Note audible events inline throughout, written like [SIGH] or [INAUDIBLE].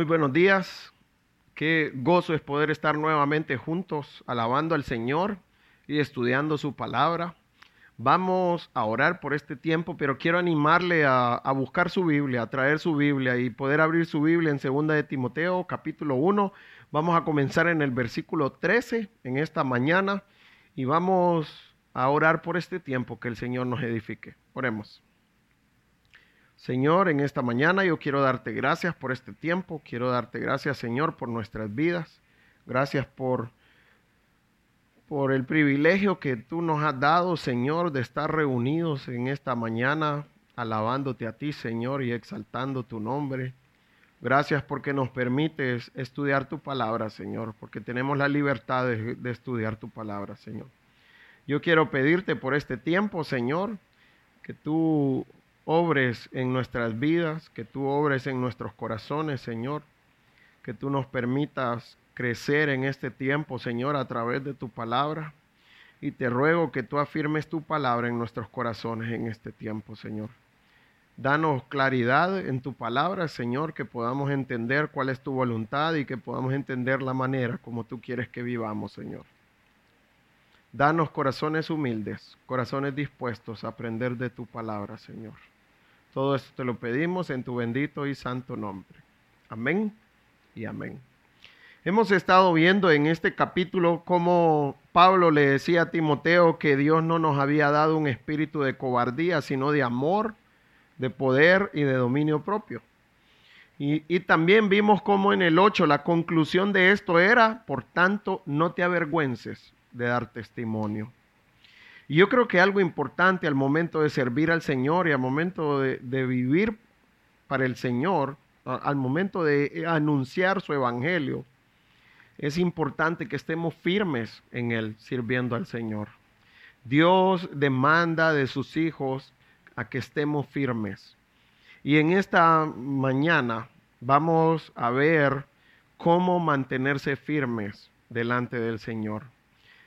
Muy buenos días. Qué gozo es poder estar nuevamente juntos alabando al Señor y estudiando su palabra. Vamos a orar por este tiempo, pero quiero animarle a, buscar su Biblia, a traer su Biblia y poder abrir su Biblia en segunda de Timoteo, capítulo 1. Vamos a comenzar en el versículo 13 en esta mañana y vamos a orar por este tiempo que el Señor nos edifique. Oremos. Señor, en esta mañana yo quiero darte gracias por este tiempo, quiero darte gracias, Señor, por nuestras vidas. Gracias por por el privilegio que tú nos has dado, Señor, de estar reunidos en esta mañana alabándote a ti, Señor, y exaltando tu nombre. Gracias porque nos permites estudiar tu palabra, Señor, porque tenemos la libertad de, de estudiar tu palabra, Señor. Yo quiero pedirte por este tiempo, Señor, que tú obres en nuestras vidas, que tú obres en nuestros corazones, Señor, que tú nos permitas crecer en este tiempo, Señor, a través de tu palabra. Y te ruego que tú afirmes tu palabra en nuestros corazones en este tiempo, Señor. Danos claridad en tu palabra, Señor, que podamos entender cuál es tu voluntad y que podamos entender la manera como tú quieres que vivamos, Señor. Danos corazones humildes, corazones dispuestos a aprender de tu palabra, Señor. Todo esto te lo pedimos en tu bendito y santo nombre. Amén y amén. Hemos estado viendo en este capítulo cómo Pablo le decía a Timoteo que Dios no nos había dado un espíritu de cobardía, sino de amor, de poder y de dominio propio. Y, también vimos cómo en el 8 la conclusión de esto era, por tanto, no te avergüences de dar testimonio. Y yo creo que algo importante al momento de servir al Señor y al momento de, vivir para el Señor, al momento de anunciar su evangelio, es importante que estemos firmes en Él, sirviendo al Señor. Dios demanda de sus hijos a que estemos firmes. Y en esta mañana vamos a ver cómo mantenerse firmes delante del Señor.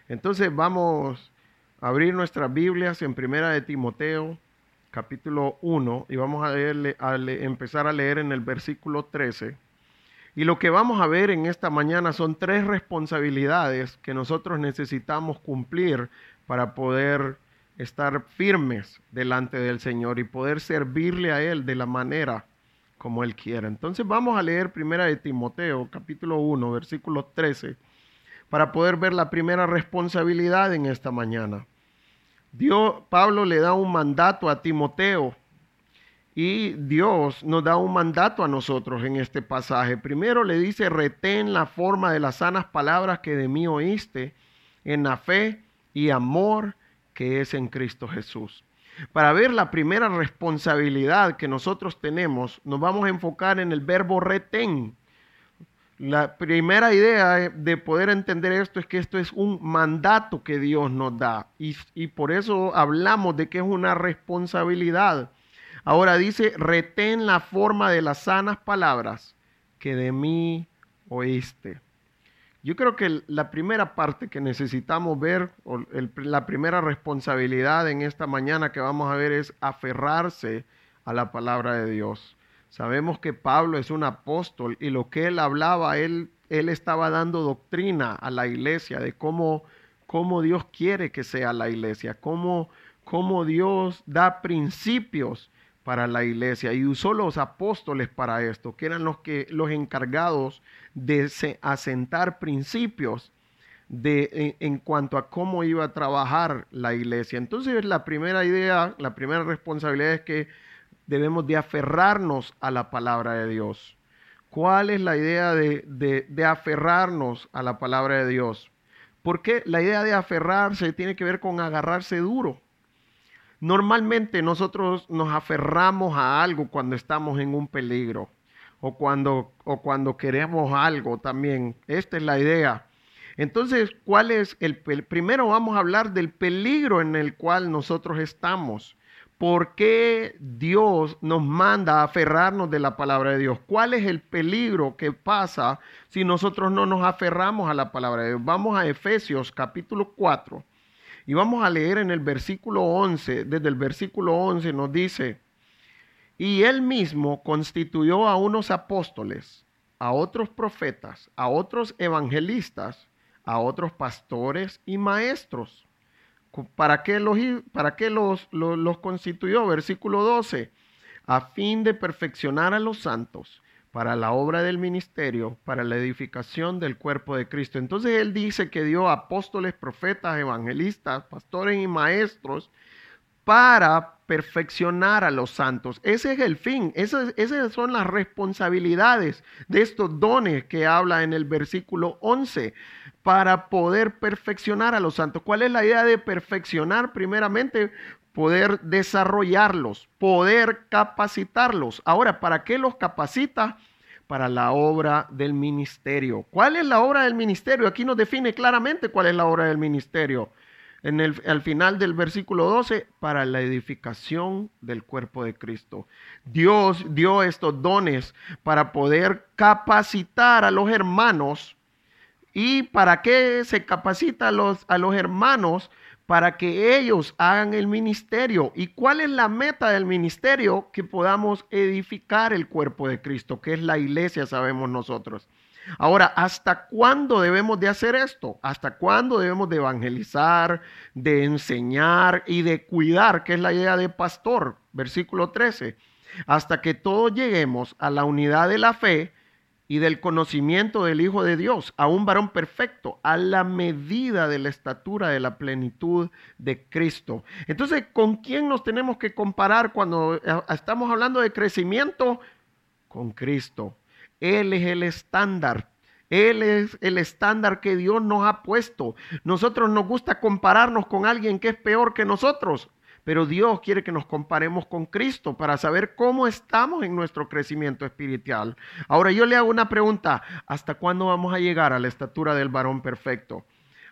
Entonces vamos abrir nuestras Biblias en Primera de Timoteo, capítulo 1, y vamos a, empezar a leer en el versículo 13. Y lo que vamos a ver en esta mañana son tres responsabilidades que nosotros necesitamos cumplir para poder estar firmes delante del Señor y poder servirle a Él de la manera como Él quiera. Entonces vamos a leer Primera de Timoteo, capítulo 1, versículo 13, para poder ver la primera responsabilidad en esta mañana. Dios, Pablo le da un mandato a Timoteo y Dios nos da un mandato a nosotros en este pasaje. Primero le dice, retén la forma de las sanas palabras que de mí oíste en la fe y amor que es en Cristo Jesús. Para ver la primera responsabilidad que nosotros tenemos, nos vamos a enfocar en el verbo retén. La primera idea de poder entender esto es que esto es un mandato que Dios nos da y, por eso hablamos de que es una responsabilidad. Ahora dice, retén la forma de las sanas palabras que de mí oíste. Yo creo que la primera parte que necesitamos ver, o la primera responsabilidad en esta mañana que vamos a ver es aferrarse a la palabra de Dios. Sabemos que Pablo es un apóstol y lo que él hablaba, él, él estaba dando doctrina a la iglesia de cómo, cómo Dios quiere que sea la iglesia, cómo, cómo Dios da principios para la iglesia y usó los apóstoles para esto, que eran los que los encargados de asentar principios de en, en, cuanto a cómo iba a trabajar la iglesia. Entonces, la primera idea, la primera responsabilidad es que debemos de aferrarnos a la palabra de Dios. ¿Cuál es la idea de, aferrarnos a la palabra de Dios? Porque la idea de aferrarse tiene que ver con agarrarse duro. Normalmente nosotros nos aferramos a algo cuando estamos en un peligro o cuando, o cuando queremos algo también. Esta es la idea. Entonces, ¿cuál es el primero vamos a hablar del peligro en el cual nosotros estamos? ¿Por qué Dios nos manda a aferrarnos de la palabra de Dios? ¿Cuál es el peligro que pasa si nosotros no nos aferramos a la palabra de Dios? Vamos a Efesios capítulo 4 y vamos a leer en el versículo 11, desde el versículo 11 nos dice, y él mismo constituyó a unos apóstoles, a otros profetas, a otros evangelistas, a otros pastores y maestros. ¿Para qué los, para qué los, los, constituyó? Versículo 12. A fin de perfeccionar a los santos para la obra del ministerio, para la edificación del cuerpo de Cristo. Entonces él dice que dio apóstoles, profetas, evangelistas, pastores y maestros para perfeccionar a los santos. Ese es el fin, esas, son las responsabilidades de estos dones que habla en el versículo 11, para poder perfeccionar a los santos. ¿Cuál es la idea de perfeccionar? Primeramente, poder desarrollarlos, poder capacitarlos. Ahora, ¿para qué los capacita? Para la obra del ministerio. ¿Cuál es la obra del ministerio? Aquí nos define claramente cuál es la obra del ministerio en el, al final del versículo 12, para la edificación del cuerpo de Cristo. Dios dio estos dones para poder capacitar a los hermanos. ¿Y para qué se capacita a los, a los hermanos? Para que ellos hagan el ministerio. ¿Y cuál es la meta del ministerio? Que podamos edificar el cuerpo de Cristo, que es la iglesia, sabemos nosotros. Ahora, ¿hasta cuándo debemos de hacer esto? ¿Hasta cuándo debemos de evangelizar, de enseñar y de cuidar, que es la idea de pastor? Versículo 13. Hasta que todos lleguemos a la unidad de la fe y del conocimiento del Hijo de Dios, a un varón perfecto, a la medida de la estatura de la plenitud de Cristo. Entonces, ¿con quién nos tenemos que comparar cuando eh, estamos hablando de crecimiento? Con Cristo. Él es el estándar. Él es el estándar que Dios nos ha puesto. Nosotros nos gusta compararnos con alguien que es peor que nosotros, pero Dios quiere que nos comparemos con Cristo para saber cómo estamos en nuestro crecimiento espiritual. Ahora yo le hago una pregunta, ¿hasta cuándo vamos a llegar a la estatura del varón perfecto?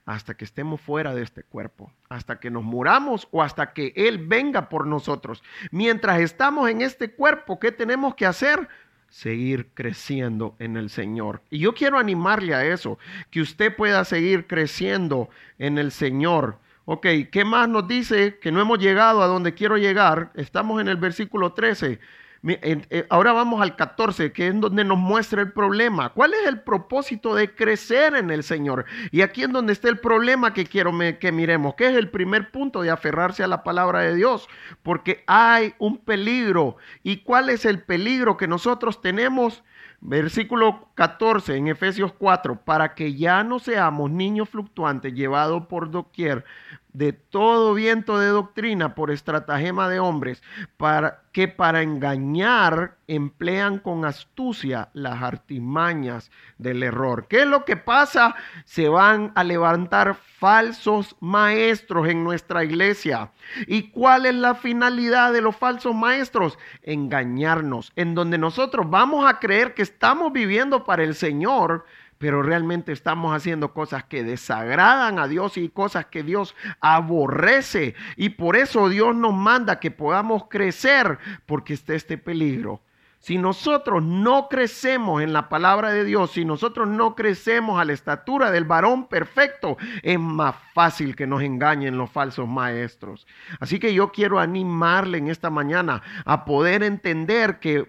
Hasta que estemos fuera de este cuerpo, hasta que nos muramos o hasta que Él venga por nosotros. Mientras estamos en este cuerpo, ¿qué tenemos que hacer? Seguir creciendo en el Señor. Y yo quiero animarle a eso, que usted pueda seguir creciendo en el Señor. Ok, ¿qué más nos dice que no hemos llegado a donde quiero llegar? Estamos en el versículo 13. Eh, ahora vamos al 14, que es donde nos muestra el problema. ¿Cuál es el propósito de crecer en el Señor? Y aquí es donde está el problema que quiero que miremos, que es el primer punto de aferrarse a la palabra de Dios, porque hay un peligro. ¿Y cuál es el peligro que nosotros tenemos? Versículo 14 en Efesios 4, para que ya no seamos niños fluctuantes llevados por doquier de todo viento de doctrina por estratagema de hombres, para que para engañar emplean con astucia las artimañas del error. ¿Qué es lo que pasa? Se van a levantar falsos maestros en nuestra iglesia. ¿Y cuál es la finalidad de los falsos maestros? Engañarnos, en donde nosotros vamos a creer que estamos viviendo para el Señor, pero realmente estamos haciendo cosas que desagradan a Dios y cosas que Dios aborrece. Y por eso Dios nos manda que podamos crecer, porque está este peligro. Si nosotros no crecemos en la palabra de Dios, si nosotros no crecemos a la estatura del varón perfecto, es más fácil que nos engañen los falsos maestros. Así que yo quiero animarle en esta mañana a poder entender que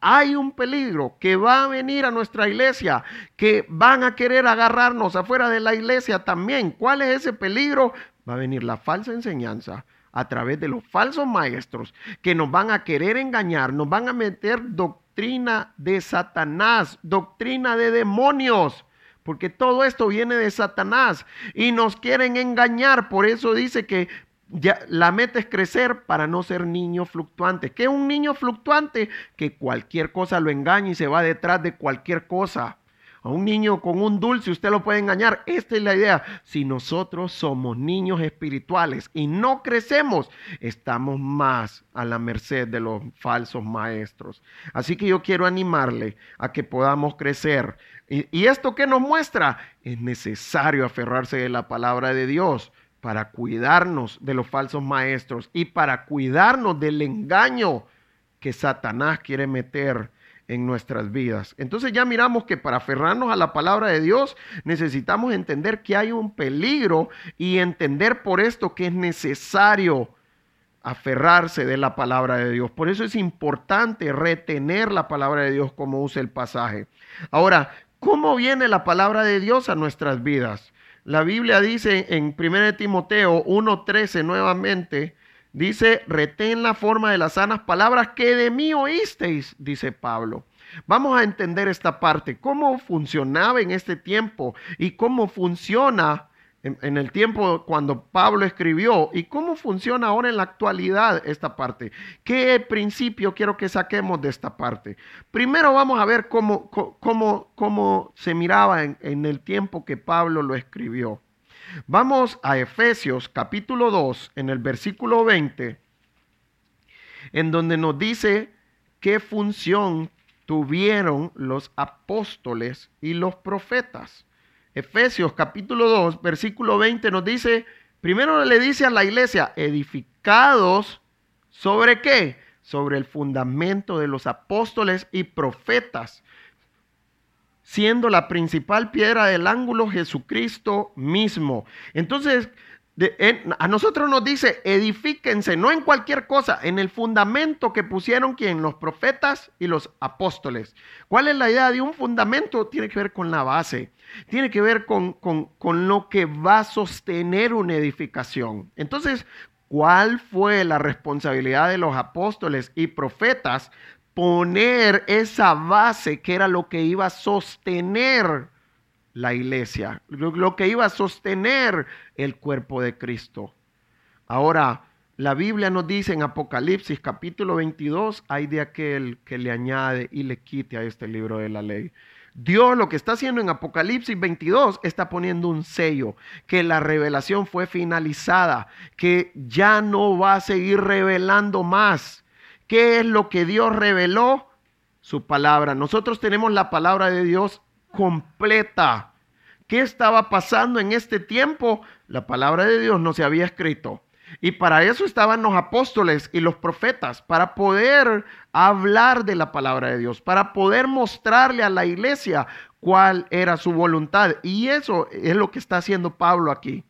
hay un peligro que va a venir a nuestra iglesia, que van a querer agarrarnos afuera de la iglesia también. ¿Cuál es ese peligro? Va a venir la falsa enseñanza a través de los falsos maestros que nos van a querer engañar, nos van a meter doctrina de Satanás, doctrina de demonios, porque todo esto viene de Satanás y nos quieren engañar. Por eso dice que ya, la meta es crecer para no ser niño fluctuante. ¿Qué es un niño fluctuante? Que cualquier cosa lo engaña y se va detrás de cualquier cosa. A un niño con un dulce usted lo puede engañar. Esta es la idea. Si nosotros somos niños espirituales y no crecemos, estamos más a la merced de los falsos maestros. Así que yo quiero animarle a que podamos crecer. Y, esto que nos muestra, es necesario aferrarse de la palabra de Dios para cuidarnos de los falsos maestros y para cuidarnos del engaño que Satanás quiere meter en nuestras vidas. Entonces ya miramos que para aferrarnos a la palabra de Dios necesitamos entender que hay un peligro y entender por esto que es necesario aferrarse de la palabra de Dios. Por eso es importante retener la palabra de Dios como usa el pasaje. Ahora, ¿cómo viene la palabra de Dios a nuestras vidas? La Biblia dice en 1 Timoteo 1.13 nuevamente, dice, retén la forma de las sanas palabras que de mí oísteis, dice Pablo. Vamos a entender esta parte, cómo funcionaba en este tiempo y cómo funciona en, el tiempo cuando Pablo escribió y cómo funciona ahora en la actualidad esta parte. ¿Qué principio quiero que saquemos de esta parte? Primero vamos a ver cómo, cómo, cómo se miraba en, en el tiempo que Pablo lo escribió. Vamos a Efesios capítulo 2, en el versículo 20, en donde nos dice qué función tuvieron los apóstoles y los profetas. Efesios capítulo 2, versículo 20 nos dice, primero le dice a la iglesia, edificados sobre qué? Sobre el fundamento de los apóstoles y profetas, siendo la principal piedra del ángulo Jesucristo mismo. Entonces, a nosotros nos dice, edifíquense, no en cualquier cosa, en el fundamento que pusieron quien, los profetas y los apóstoles. ¿Cuál es la idea de un fundamento? Tiene que ver con la base, tiene que ver con, con lo que va a sostener una edificación. Entonces, ¿cuál fue la responsabilidad de los apóstoles y profetas? Poner esa base que era lo que iba a sostener la iglesia, lo, que iba a sostener el cuerpo de Cristo. Ahora, la Biblia nos dice en Apocalipsis capítulo 22, hay de aquel que le añade y le quite a este libro de la ley. Dios lo que está haciendo en Apocalipsis 22 está poniendo un sello, que la revelación fue finalizada, que ya no va a seguir revelando más. ¿Qué es lo que Dios reveló? Su palabra. Nosotros tenemos la palabra de Dios completa. ¿Qué estaba pasando en este tiempo? La palabra de Dios no se había escrito. Y para eso estaban los apóstoles y los profetas, para poder hablar de la palabra de Dios, para poder mostrarle a la iglesia cuál era su voluntad. Y eso es lo que está haciendo Pablo aquí.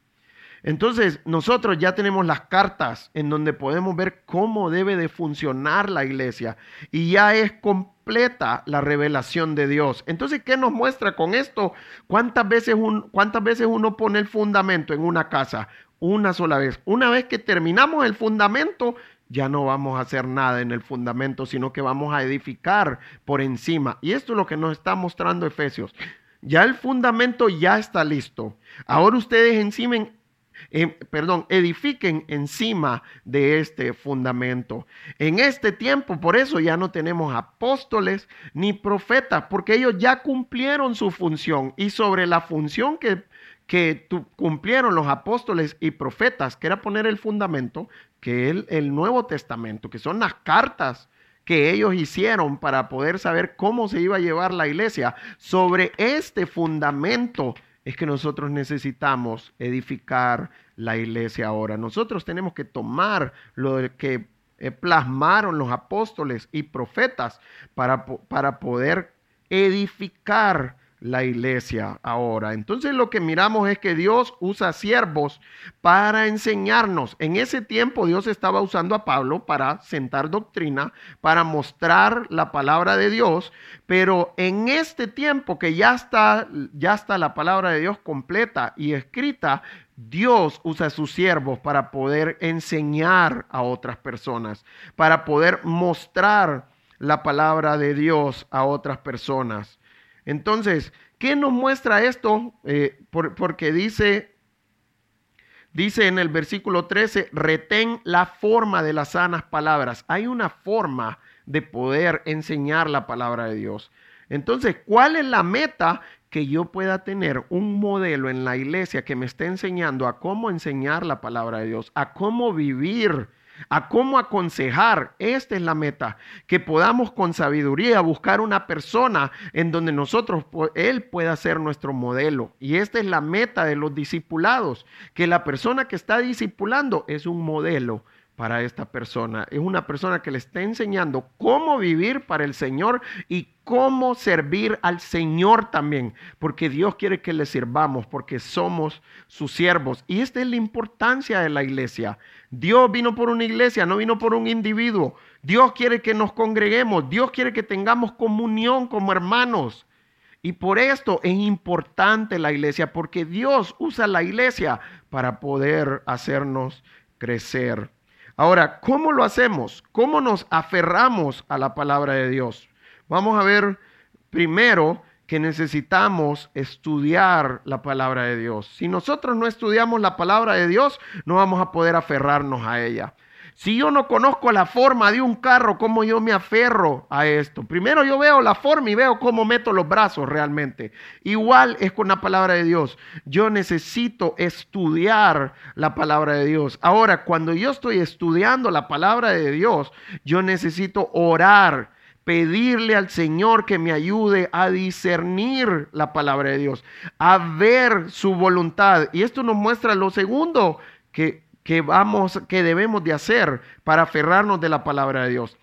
Entonces, nosotros ya tenemos las cartas en donde podemos ver cómo debe de funcionar la iglesia y ya es completa la revelación de Dios. Entonces, ¿qué nos muestra con esto? ¿Cuántas veces, cuántas veces uno pone el fundamento en una casa? Una sola vez. Una vez que terminamos el fundamento, ya no vamos a hacer nada en el fundamento, sino que vamos a edificar por encima. Y esto es lo que nos está mostrando Efesios. Ya el fundamento ya está listo. Ahora ustedes encimen, Em, perdón, edifiquen encima de este fundamento. En este tiempo, por eso ya no tenemos apóstoles ni profetas, porque ellos ya cumplieron su función y sobre la función que, que cumplieron los apóstoles y profetas, que era poner el fundamento, que es el Nuevo Testamento, que son las cartas que ellos hicieron para poder saber cómo se iba a llevar la iglesia. Sobre este fundamento es que nosotros necesitamos edificar la iglesia ahora. Nosotros tenemos que tomar lo que eh, plasmaron los apóstoles y profetas para, para poder edificar la iglesia ahora. Entonces lo que miramos es que Dios usa siervos para enseñarnos. En ese tiempo Dios estaba usando a Pablo para sentar doctrina, para mostrar la palabra de Dios, pero en este tiempo que ya está ya está la palabra de Dios completa y escrita, Dios usa a sus siervos para poder enseñar a otras personas, para poder mostrar la palabra de Dios a otras personas. Entonces, ¿qué nos muestra esto? Eh, porque dice, dice en el versículo 13, retén la forma de las sanas palabras. Hay una forma de poder enseñar la palabra de Dios. Entonces, ¿cuál es la meta? Que yo pueda tener un modelo en la iglesia que me esté enseñando a cómo enseñar la palabra de Dios, a cómo vivir a cómo aconsejar. Esta es la meta, que podamos con sabiduría buscar una persona en donde nosotros, él pueda ser nuestro modelo. Y esta es la meta de los discipulados, que la persona que está discipulando es un modelo para esta persona. Es una persona que le está enseñando cómo vivir para el Señor y cómo servir al Señor también, porque Dios quiere que le sirvamos, porque somos sus siervos. Y esta es la importancia de la iglesia. Dios vino por una iglesia, no vino por un individuo. Dios quiere que nos congreguemos, Dios quiere que tengamos comunión como hermanos. Y por esto es importante la iglesia, porque Dios usa la iglesia para poder hacernos crecer. Ahora, ¿cómo lo hacemos? ¿Cómo nos aferramos a la palabra de Dios? Vamos a ver primero que necesitamos estudiar la palabra de Dios. Si nosotros no estudiamos la palabra de Dios, no vamos a poder aferrarnos a ella. Si yo no conozco la forma de un carro, ¿cómo yo me aferro a esto? Primero yo veo la forma y veo cómo meto los brazos realmente. Igual es con la palabra de Dios. Yo necesito estudiar la palabra de Dios. Ahora, cuando yo estoy estudiando la palabra de Dios, yo necesito orar pedirle al Señor que me ayude a discernir la palabra de Dios, a ver su voluntad. Y esto nos muestra lo segundo que que vamos, que debemos de hacer para aferrarnos de la palabra de Dios.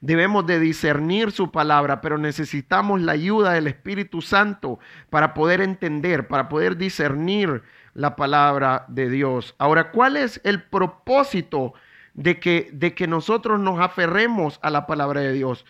Debemos de discernir su palabra, pero necesitamos la ayuda del Espíritu Santo para poder entender, para poder discernir la palabra de Dios. Ahora, ¿cuál es el propósito de que, de que nosotros nos aferremos a la palabra de Dios?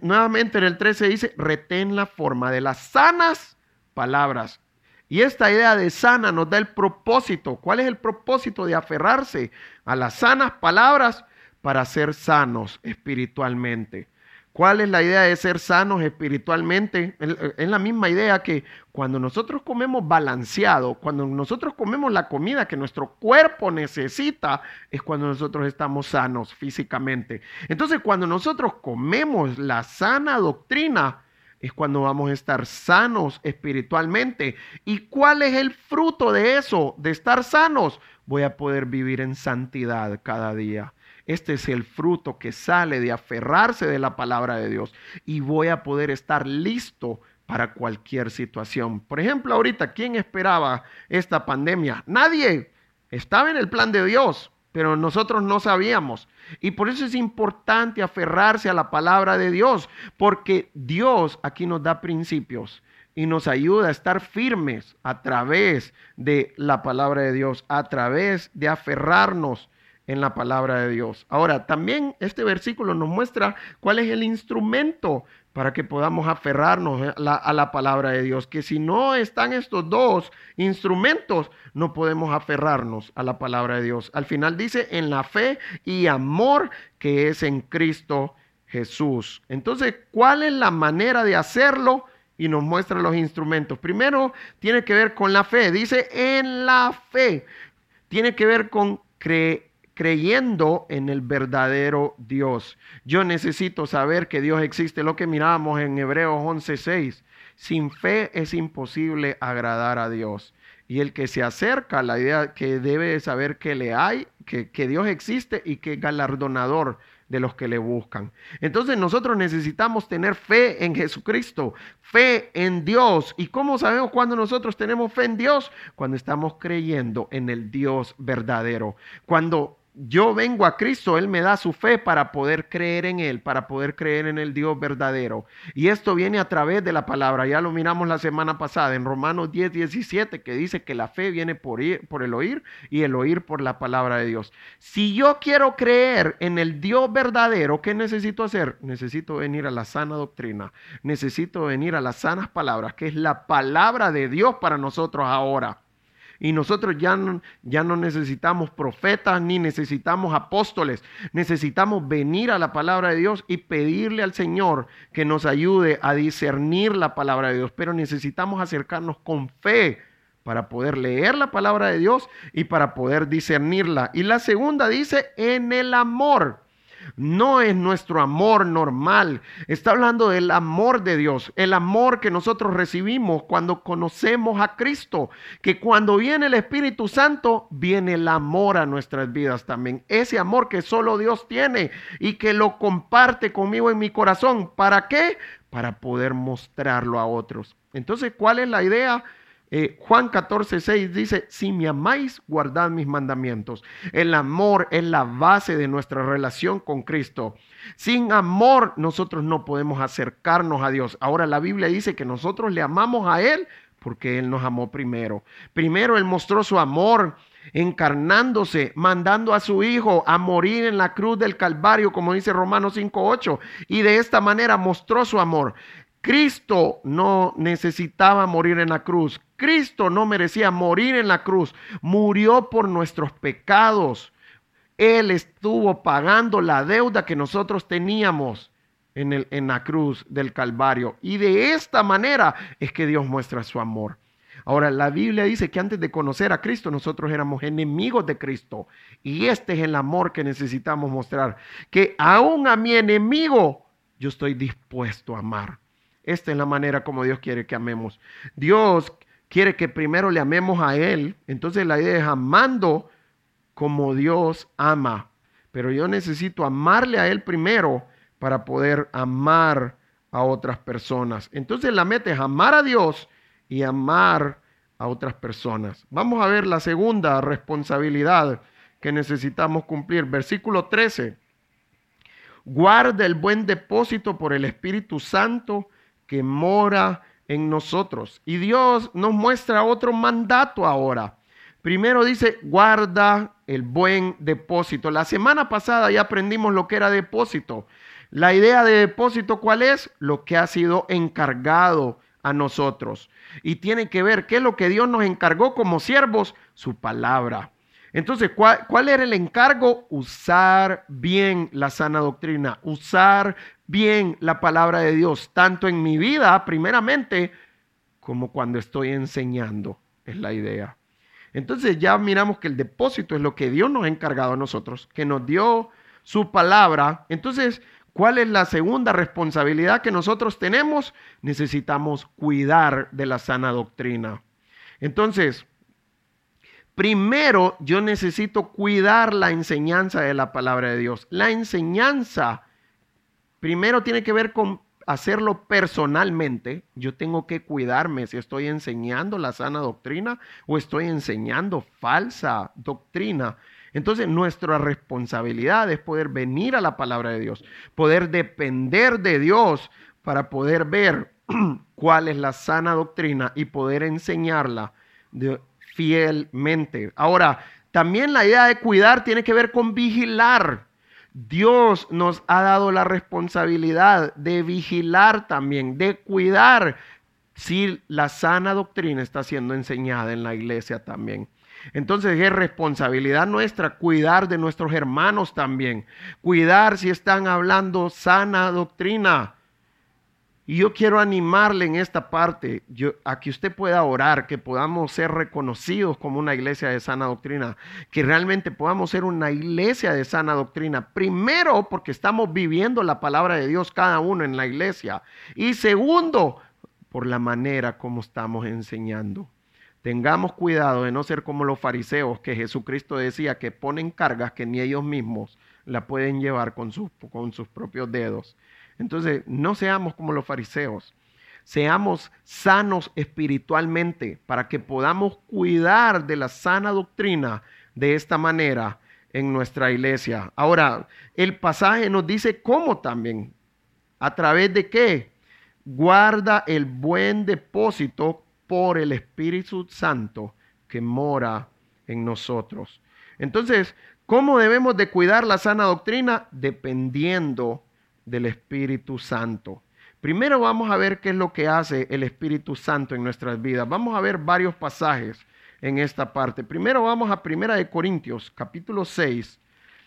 nuevamente en el 13 dice, retén la forma de las sanas palabras y esta idea de sana nos da el propósito. ¿Cuál es el propósito de aferrarse a las sanas palabras para ser sanos espiritualmente? ¿Cuál es la idea de ser sanos espiritualmente? Es la misma idea que cuando nosotros comemos balanceado, cuando nosotros comemos la comida que nuestro cuerpo necesita, es cuando nosotros estamos sanos físicamente. Entonces, cuando nosotros comemos la sana doctrina, es cuando vamos a estar sanos espiritualmente. ¿Y cuál es el fruto de eso, de estar sanos? Voy a poder vivir en santidad cada día. Este es el fruto que sale de aferrarse de la palabra de Dios y voy a poder estar listo para cualquier situación. Por ejemplo, ahorita, ¿quién esperaba esta pandemia? Nadie. Estaba en el plan de Dios, pero nosotros no sabíamos. Y por eso es importante aferrarse a la palabra de Dios, porque Dios aquí nos da principios y nos ayuda a estar firmes a través de la palabra de Dios, a través de aferrarnos en la palabra de Dios. Ahora, también este versículo nos muestra cuál es el instrumento para que podamos aferrarnos a la, palabra de Dios. Que si no están estos dos instrumentos, no podemos aferrarnos a la palabra de Dios. Al final dice, en la fe y amor que es en Cristo Jesús. Entonces, ¿cuál es la manera de hacerlo? Y nos muestra los instrumentos. Primero, tiene que ver con la fe. Dice, en la fe. Tiene que ver con creer creyendo en el verdadero Dios. Yo necesito saber que Dios existe, lo que mirábamos en Hebreos 11:6. Sin fe es imposible agradar a Dios. Y el que se acerca a la idea que debe saber que le hay, que, que Dios existe y que es galardonador de los que le buscan. Entonces nosotros necesitamos tener fe en Jesucristo, fe en Dios. ¿Y cómo sabemos cuando nosotros tenemos fe en Dios? Cuando estamos creyendo en el Dios verdadero. Cuando yo vengo a Cristo, Él me da su fe para poder creer en Él, para poder creer en el Dios verdadero. Y esto viene a través de la palabra. Ya lo miramos la semana pasada en Romanos 10, 17, que dice que la fe viene por, por el oír y el oír por la palabra de Dios. Si yo quiero creer en el Dios verdadero, ¿qué necesito hacer? Necesito venir a la sana doctrina. Necesito venir a las sanas palabras, que es la palabra de Dios para nosotros ahora. Y nosotros ya no, ya no necesitamos profetas ni necesitamos apóstoles. Necesitamos venir a la palabra de Dios y pedirle al Señor que nos ayude a discernir la palabra de Dios. Pero necesitamos acercarnos con fe para poder leer la palabra de Dios y para poder discernirla. Y la segunda dice, en el amor. No es nuestro amor normal. Está hablando del amor de Dios, el amor que nosotros recibimos cuando conocemos a Cristo, que cuando viene el Espíritu Santo, viene el amor a nuestras vidas también. Ese amor que solo Dios tiene y que lo comparte conmigo en mi corazón. ¿Para qué? Para poder mostrarlo a otros. Entonces, ¿cuál es la idea? Eh, Juan 14, 6 dice, si me amáis, guardad mis mandamientos. El amor es la base de nuestra relación con Cristo. Sin amor nosotros no podemos acercarnos a Dios. Ahora la Biblia dice que nosotros le amamos a Él porque Él nos amó primero. Primero Él mostró su amor encarnándose, mandando a su Hijo a morir en la cruz del Calvario, como dice Romanos 5.8, y de esta manera mostró su amor. Cristo no necesitaba morir en la cruz. Cristo no merecía morir en la cruz. Murió por nuestros pecados. Él estuvo pagando la deuda que nosotros teníamos en, la cruz del Calvario. Y de esta manera es que Dios muestra su amor. Ahora, la Biblia dice que antes de conocer a Cristo nosotros éramos enemigos de Cristo. Y este es el amor que necesitamos mostrar. Que aún a mi enemigo yo estoy dispuesto a amar. Esta es la manera como Dios quiere que amemos. Dios quiere que primero le amemos a Él. Entonces la idea es amando como Dios ama. Pero yo necesito amarle a Él primero para poder amar a otras personas. Entonces la meta es amar a Dios y amar a otras personas. Vamos a ver la segunda responsabilidad que necesitamos cumplir. Versículo 13. Guarda el buen depósito por el Espíritu Santo que mora en nosotros. Y Dios nos muestra otro mandato ahora. Primero dice, guarda el buen depósito. La semana pasada ya aprendimos lo que era depósito. La idea de depósito, ¿cuál es? Lo que ha sido encargado a nosotros. Y tiene que ver qué es lo que Dios nos encargó como siervos, su palabra. Entonces, ¿cuál, ¿cuál, era el encargo? Usar bien la sana doctrina, usar bien la palabra de Dios, tanto en mi vida, primeramente, como cuando estoy enseñando, es la idea. Entonces ya miramos que el depósito es lo que Dios nos ha encargado a nosotros, que nos dio su palabra. Entonces, ¿cuál es la segunda responsabilidad que nosotros tenemos? Necesitamos cuidar de la sana doctrina. Entonces, primero yo necesito cuidar la enseñanza de la palabra de Dios. La enseñanza primero tiene que ver con hacerlo personalmente. Yo tengo que cuidarme si estoy enseñando la sana doctrina o estoy enseñando falsa doctrina. Entonces nuestra responsabilidad es poder venir a la palabra de Dios, poder depender de Dios para poder ver [CLEARS THROAT] cuál es la sana doctrina y poder enseñarla fielmente. Ahora, también la idea de cuidar tiene que ver con vigilar. Dios nos ha dado la responsabilidad de vigilar también, de cuidar si la sana doctrina está siendo enseñada en la iglesia también. Entonces es responsabilidad nuestra cuidar de nuestros hermanos también, cuidar si están hablando sana doctrina. Y yo quiero animarle en esta parte a que usted pueda orar, que podamos ser reconocidos como una iglesia de sana doctrina, que realmente podamos ser una iglesia de sana doctrina. Primero, porque estamos viviendo la palabra de Dios cada uno en la iglesia. Y segundo, por la manera como estamos enseñando. Tengamos cuidado de no ser como los fariseos que Jesucristo decía que ponen cargas que ni ellos mismos la pueden llevar con con sus propios dedos. Entonces, no seamos como los fariseos. Seamos sanos espiritualmente para que podamos cuidar de la sana doctrina de esta manera en nuestra iglesia. Ahora, el pasaje nos dice cómo también. ¿A través de qué? Guarda el buen depósito por el Espíritu Santo que mora en nosotros. Entonces, ¿cómo debemos de cuidar la sana doctrina? Dependiendo del Espíritu Santo. Primero vamos a ver qué es lo que hace el Espíritu Santo en nuestras vidas. Vamos a ver varios pasajes en esta parte. Primero vamos a Primera de Corintios, capítulo 6,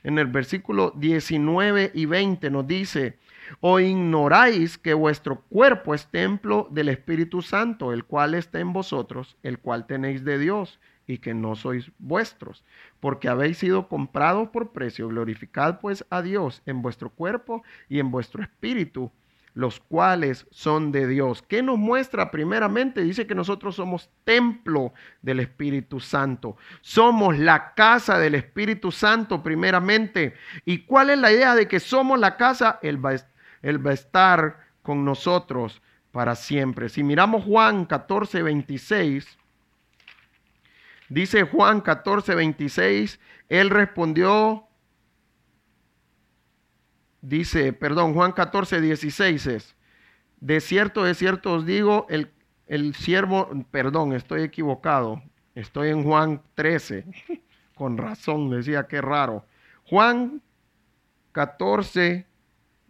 en el versículo 19 y 20 nos dice, o ignoráis que vuestro cuerpo es templo del Espíritu Santo, el cual está en vosotros, el cual tenéis de Dios y que no sois vuestros, porque habéis sido comprados por precio. Glorificad pues a Dios en vuestro cuerpo y en vuestro espíritu, los cuales son de Dios. ¿Qué nos muestra primeramente? Dice que nosotros somos templo del Espíritu Santo. Somos la casa del Espíritu Santo primeramente. ¿Y cuál es la idea de que somos la casa? Él va, él va a estar con nosotros para siempre. Si miramos Juan 14, 26, Dice Juan 14, 26, él respondió, dice, perdón, Juan 14, 16 es, de cierto, de cierto os digo, el, el siervo, perdón, estoy equivocado, estoy en Juan 13, con razón, decía, qué raro. Juan 14,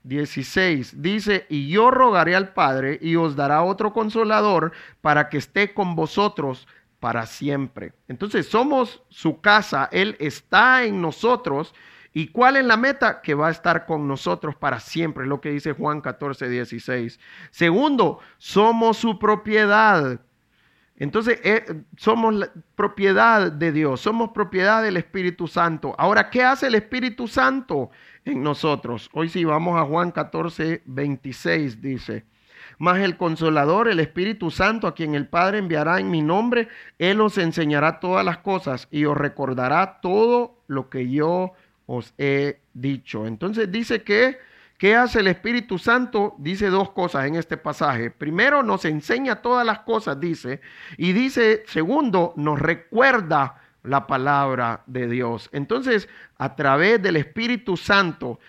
16 dice, y yo rogaré al Padre y os dará otro consolador para que esté con vosotros para siempre. Entonces somos su casa, Él está en nosotros. ¿Y cuál es la meta? Que va a estar con nosotros para siempre, lo que dice Juan 14, 16. Segundo, somos su propiedad. Entonces eh, somos la propiedad de Dios, somos propiedad del Espíritu Santo. Ahora, ¿qué hace el Espíritu Santo en nosotros? Hoy sí vamos a Juan 14, 26, dice. Mas el consolador, el Espíritu Santo, a quien el Padre enviará en mi nombre, Él os enseñará todas las cosas y os recordará todo lo que yo os he dicho. Entonces dice que, ¿qué hace el Espíritu Santo? Dice dos cosas en este pasaje. Primero, nos enseña todas las cosas, dice. Y dice, segundo, nos recuerda la palabra de Dios. Entonces, a través del Espíritu Santo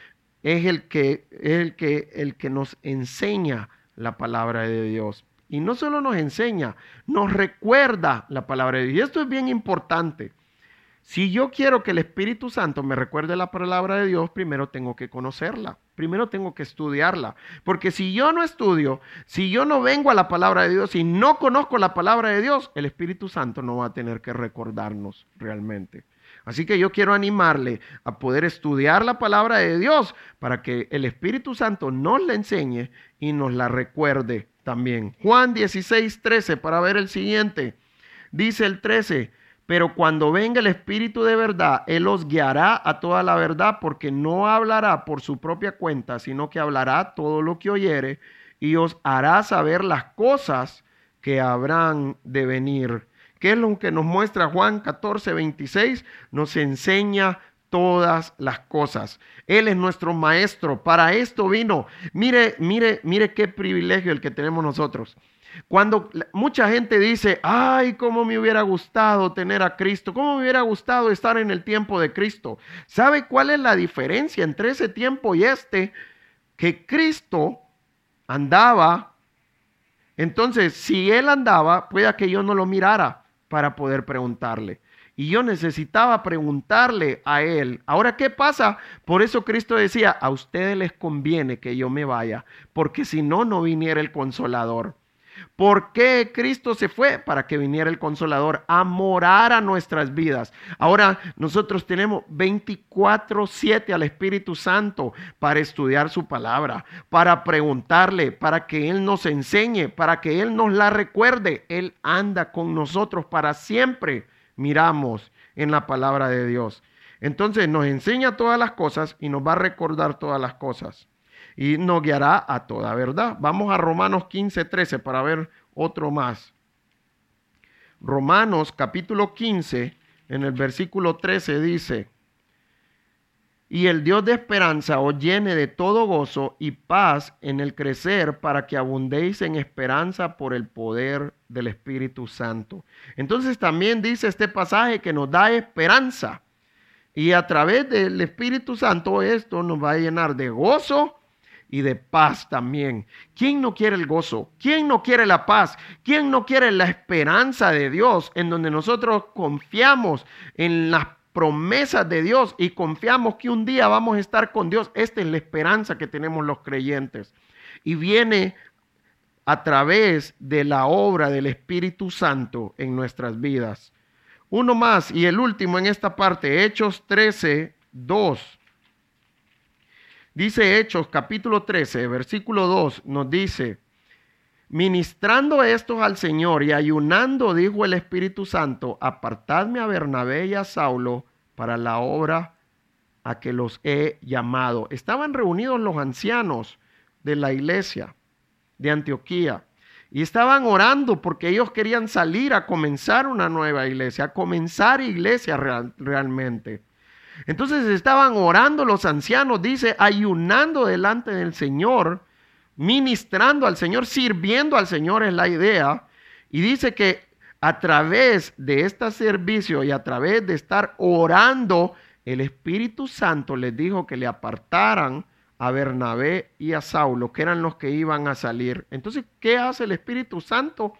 es el que, es el que, el que nos enseña la palabra de Dios. Y no solo nos enseña, nos recuerda la palabra de Dios. Y esto es bien importante. Si yo quiero que el Espíritu Santo me recuerde la palabra de Dios, primero tengo que conocerla, primero tengo que estudiarla. Porque si yo no estudio, si yo no vengo a la palabra de Dios y no conozco la palabra de Dios, el Espíritu Santo no va a tener que recordarnos realmente. Así que yo quiero animarle a poder estudiar la palabra de Dios para que el Espíritu Santo nos la enseñe y nos la recuerde también. Juan 16, 13, para ver el siguiente. Dice el 13, pero cuando venga el Espíritu de verdad, Él os guiará a toda la verdad porque no hablará por su propia cuenta, sino que hablará todo lo que oyere y os hará saber las cosas que habrán de venir. ¿Qué es lo que nos muestra Juan 14, 26? Nos enseña todas las cosas. Él es nuestro maestro. Para esto vino. Mire, mire, mire qué privilegio el que tenemos nosotros. Cuando mucha gente dice, ay, cómo me hubiera gustado tener a Cristo, cómo me hubiera gustado estar en el tiempo de Cristo. ¿Sabe cuál es la diferencia entre ese tiempo y este? Que Cristo andaba. Entonces, si Él andaba, pueda que yo no lo mirara para poder preguntarle. Y yo necesitaba preguntarle a él. Ahora, ¿qué pasa? Por eso Cristo decía, a ustedes les conviene que yo me vaya, porque si no, no viniera el consolador. ¿Por qué Cristo se fue? Para que viniera el consolador a morar a nuestras vidas. Ahora nosotros tenemos 24/7 al Espíritu Santo para estudiar su palabra, para preguntarle, para que Él nos enseñe, para que Él nos la recuerde. Él anda con nosotros para siempre. Miramos en la palabra de Dios. Entonces nos enseña todas las cosas y nos va a recordar todas las cosas y nos guiará a toda verdad. Vamos a Romanos 15, 13 para ver otro más. Romanos capítulo 15, en el versículo 13 dice, y el Dios de esperanza os llene de todo gozo y paz en el crecer para que abundéis en esperanza por el poder del Espíritu Santo. Entonces también dice este pasaje que nos da esperanza. Y a través del Espíritu Santo esto nos va a llenar de gozo y de paz también. ¿Quién no quiere el gozo? ¿Quién no quiere la paz? ¿Quién no quiere la esperanza de Dios en donde nosotros confiamos en las promesas de Dios y confiamos que un día vamos a estar con Dios? Esta es la esperanza que tenemos los creyentes. Y viene a través de la obra del Espíritu Santo en nuestras vidas. Uno más y el último en esta parte, Hechos 13, 2. Dice Hechos capítulo 13, versículo 2, nos dice, ministrando estos al Señor y ayunando, dijo el Espíritu Santo, apartadme a Bernabé y a Saulo para la obra a que los he llamado. Estaban reunidos los ancianos de la iglesia de Antioquía y estaban orando porque ellos querían salir a comenzar una nueva iglesia, a comenzar iglesia realmente. Entonces estaban orando los ancianos, dice, ayunando delante del Señor, ministrando al Señor, sirviendo al Señor es la idea. Y dice que a través de este servicio y a través de estar orando, el Espíritu Santo les dijo que le apartaran a Bernabé y a Saulo, que eran los que iban a salir. Entonces, ¿qué hace el Espíritu Santo?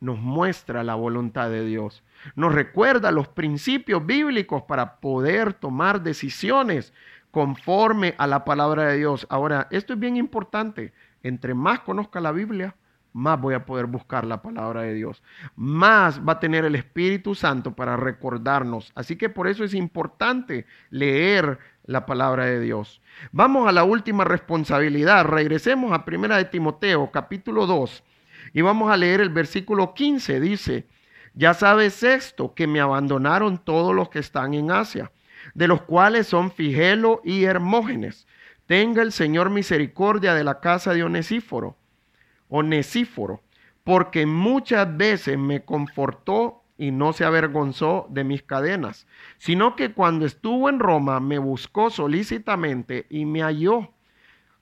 Nos muestra la voluntad de Dios. Nos recuerda los principios bíblicos para poder tomar decisiones conforme a la palabra de Dios. Ahora, esto es bien importante. Entre más conozca la Biblia, más voy a poder buscar la palabra de Dios. Más va a tener el Espíritu Santo para recordarnos. Así que por eso es importante leer la palabra de Dios. Vamos a la última responsabilidad. Regresemos a Primera de Timoteo, capítulo 2, y vamos a leer el versículo 15. Dice, ya sabes esto, que me abandonaron todos los que están en Asia, de los cuales son Figelo y Hermógenes. Tenga el Señor misericordia de la casa de Onesíforo, Onesíforo, porque muchas veces me confortó y no se avergonzó de mis cadenas, sino que cuando estuvo en Roma me buscó solícitamente y me halló.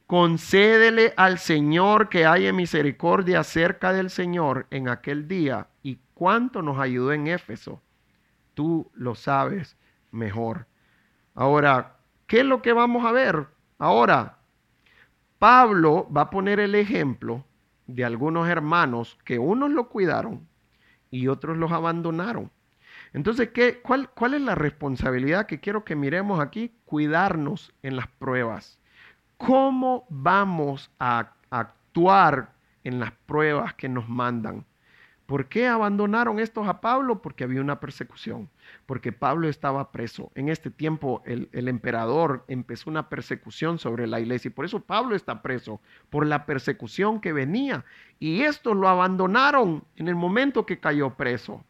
Concédele al Señor que haya misericordia cerca del Señor en aquel día y cuánto nos ayudó en Éfeso. Tú lo sabes mejor. Ahora, ¿qué es lo que vamos a ver? Ahora, Pablo va a poner el ejemplo de algunos hermanos que unos lo cuidaron y otros los abandonaron. Entonces, ¿qué, ¿cuál es la responsabilidad que quiero que miremos aquí? Cuidarnos en las pruebas. ¿Cómo vamos a actuar en las pruebas que nos mandan? ¿Por qué abandonaron estos a Pablo? Porque había una persecución, porque Pablo estaba preso. En este tiempo el, emperador empezó una persecución sobre la iglesia y por eso Pablo está preso, por la persecución que venía. Y estos lo abandonaron en el momento que cayó preso.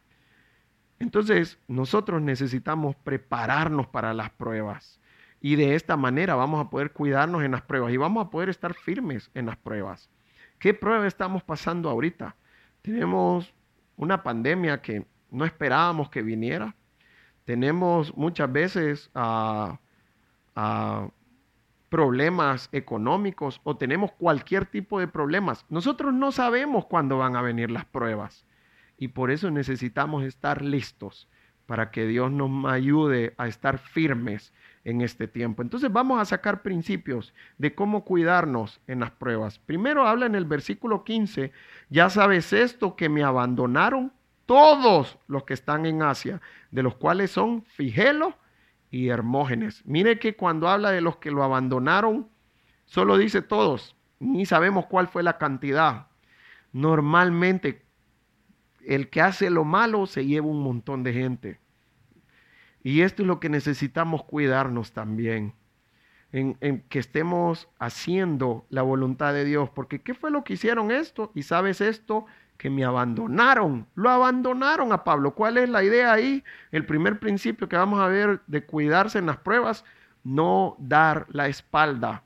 Entonces nosotros necesitamos prepararnos para las pruebas y de esta manera vamos a poder cuidarnos en las pruebas y vamos a poder estar firmes en las pruebas. ¿Qué prueba estamos pasando ahorita? Tenemos una pandemia que no esperábamos que viniera. Tenemos muchas veces uh, uh, problemas económicos o tenemos cualquier tipo de problemas. Nosotros no sabemos cuándo van a venir las pruebas y por eso necesitamos estar listos para que Dios nos ayude a estar firmes en este tiempo. Entonces vamos a sacar principios de cómo cuidarnos en las pruebas. Primero habla en el versículo 15, ya sabes esto, que me abandonaron todos los que están en Asia, de los cuales son Figelo y Hermógenes. Mire que cuando habla de los que lo abandonaron, solo dice todos, ni sabemos cuál fue la cantidad. Normalmente el que hace lo malo se lleva un montón de gente. Y esto es lo que necesitamos cuidarnos también, en, que estemos haciendo la voluntad de Dios. Porque ¿qué fue lo que hicieron esto? Y sabes esto, que me abandonaron, lo abandonaron a Pablo. ¿Cuál es la idea ahí? El primer principio que vamos a ver de cuidarse en las pruebas, no dar la espalda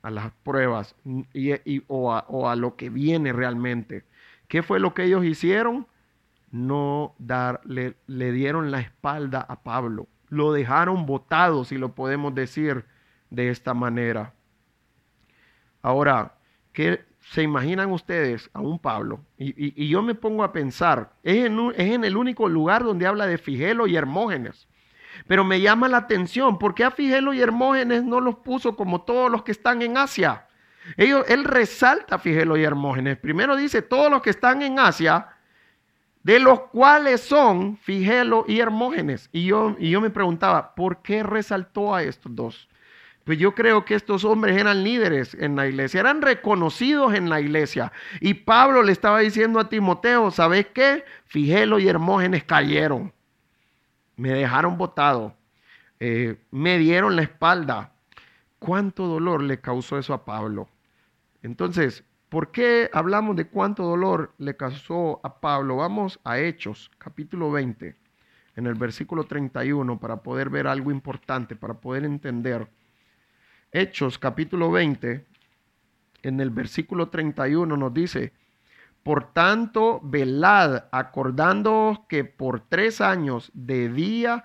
a las pruebas y, o, a, o a lo que viene realmente. ¿Qué fue lo que ellos hicieron? No darle, le dieron la espalda a Pablo. Lo dejaron botado, si lo podemos decir de esta manera. Ahora, ¿qué se imaginan ustedes a un Pablo? Y, yo me pongo a pensar, es en, es en, el único lugar donde habla de Figelo y Hermógenes. Pero me llama la atención, ¿por qué a Figelo y Hermógenes no los puso como todos los que están en Asia? Él resalta a Figelo y Hermógenes. Primero dice, todos los que están en Asia, de los cuales son Figelo y Hermógenes. Y yo, y yo me preguntaba, ¿por qué resaltó a estos dos? Pues yo creo que estos hombres eran líderes en la iglesia, eran reconocidos en la iglesia. Y Pablo le estaba diciendo a Timoteo, ¿sabes qué? Figelo y Hermógenes cayeron. Me dejaron botado. Eh, me dieron la espalda. ¿Cuánto dolor le causó eso a Pablo? Entonces, ¿Por qué hablamos de cuánto dolor le causó a Pablo? Vamos a Hechos, capítulo 20, en el versículo 31, para poder ver algo importante, para poder entender. Hechos, capítulo 20, en el versículo 31 nos dice, por tanto, velad, acordándoos que por tres años de día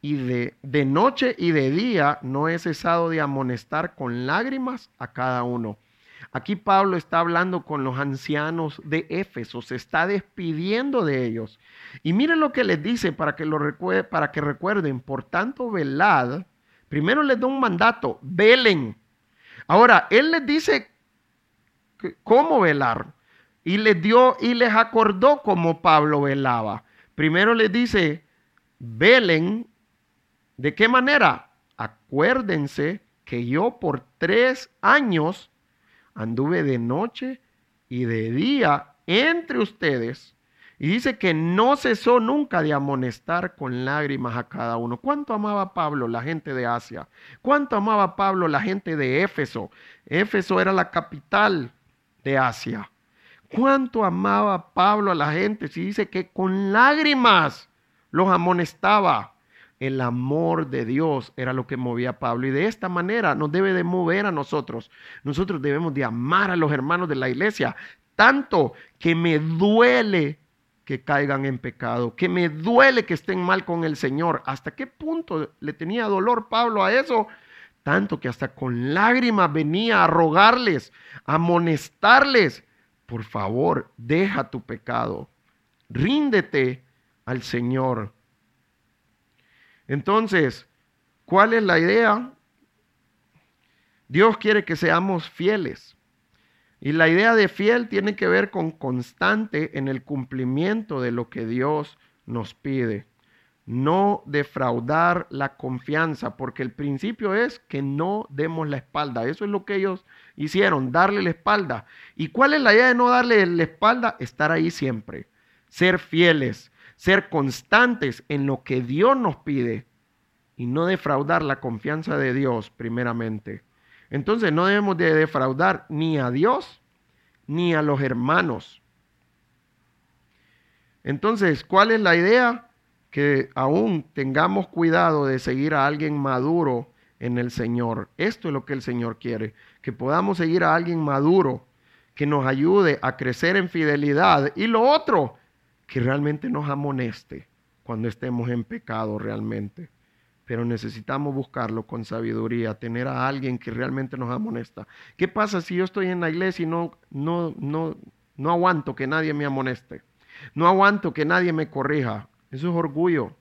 y de, de noche y de día no he cesado de amonestar con lágrimas a cada uno Aquí Pablo está hablando con los ancianos de Éfeso, se está despidiendo de ellos. Y miren lo que les dice para que, lo para que recuerden, por tanto, velad. Primero les da un mandato, velen. Ahora, él les dice cómo velar. Y les dio y les acordó como Pablo velaba. Primero les dice, velen. ¿De qué manera? Acuérdense que yo por tres años anduve de noche y de día entre ustedes. Y dice que no cesó nunca de amonestar con lágrimas a cada uno. ¿Cuánto amaba Pablo la gente de Asia? ¿Cuánto amaba Pablo la gente de Éfeso? Éfeso era la capital de Asia. ¿Cuánto amaba Pablo a la gente? Si dice que con lágrimas los amonestaba. El amor de Dios era lo que movía a Pablo y de esta manera nos debe de mover a nosotros. Nosotros debemos de amar a los hermanos de la iglesia, tanto que me duele que caigan en pecado, que me duele que estén mal con el Señor. ¿Hasta qué punto le tenía dolor Pablo a eso? Tanto que hasta con lágrimas venía a rogarles, a amonestarles, por favor, deja tu pecado, ríndete al Señor. Entonces, ¿cuál es la idea? Dios quiere que seamos fieles. Y la idea de fiel tiene que ver con constante en el cumplimiento de lo que Dios nos pide. No defraudar la confianza, porque el principio es que no demos la espalda. Eso es lo que ellos hicieron, darle la espalda. ¿Y cuál es la idea de no darle la espalda? Estar ahí siempre, ser fieles, ser constantes en lo que Dios nos pide y no defraudar la confianza de Dios primeramente. Entonces no debemos de defraudar ni a Dios ni a los hermanos. Entonces, ¿cuál es la idea? Que aún tengamos cuidado de seguir a alguien maduro en el Señor. Esto es lo que el Señor quiere, que podamos seguir a alguien maduro que nos ayude a crecer en fidelidad. Y lo otro, que realmente nos amoneste cuando estemos en pecado realmente. Pero necesitamos buscarlo con sabiduría, tener a alguien que realmente nos amonesta. ¿Qué pasa si yo estoy en la iglesia y no, no, no, no aguanto que nadie me amoneste? No aguanto que nadie me corrija. Eso es orgullo.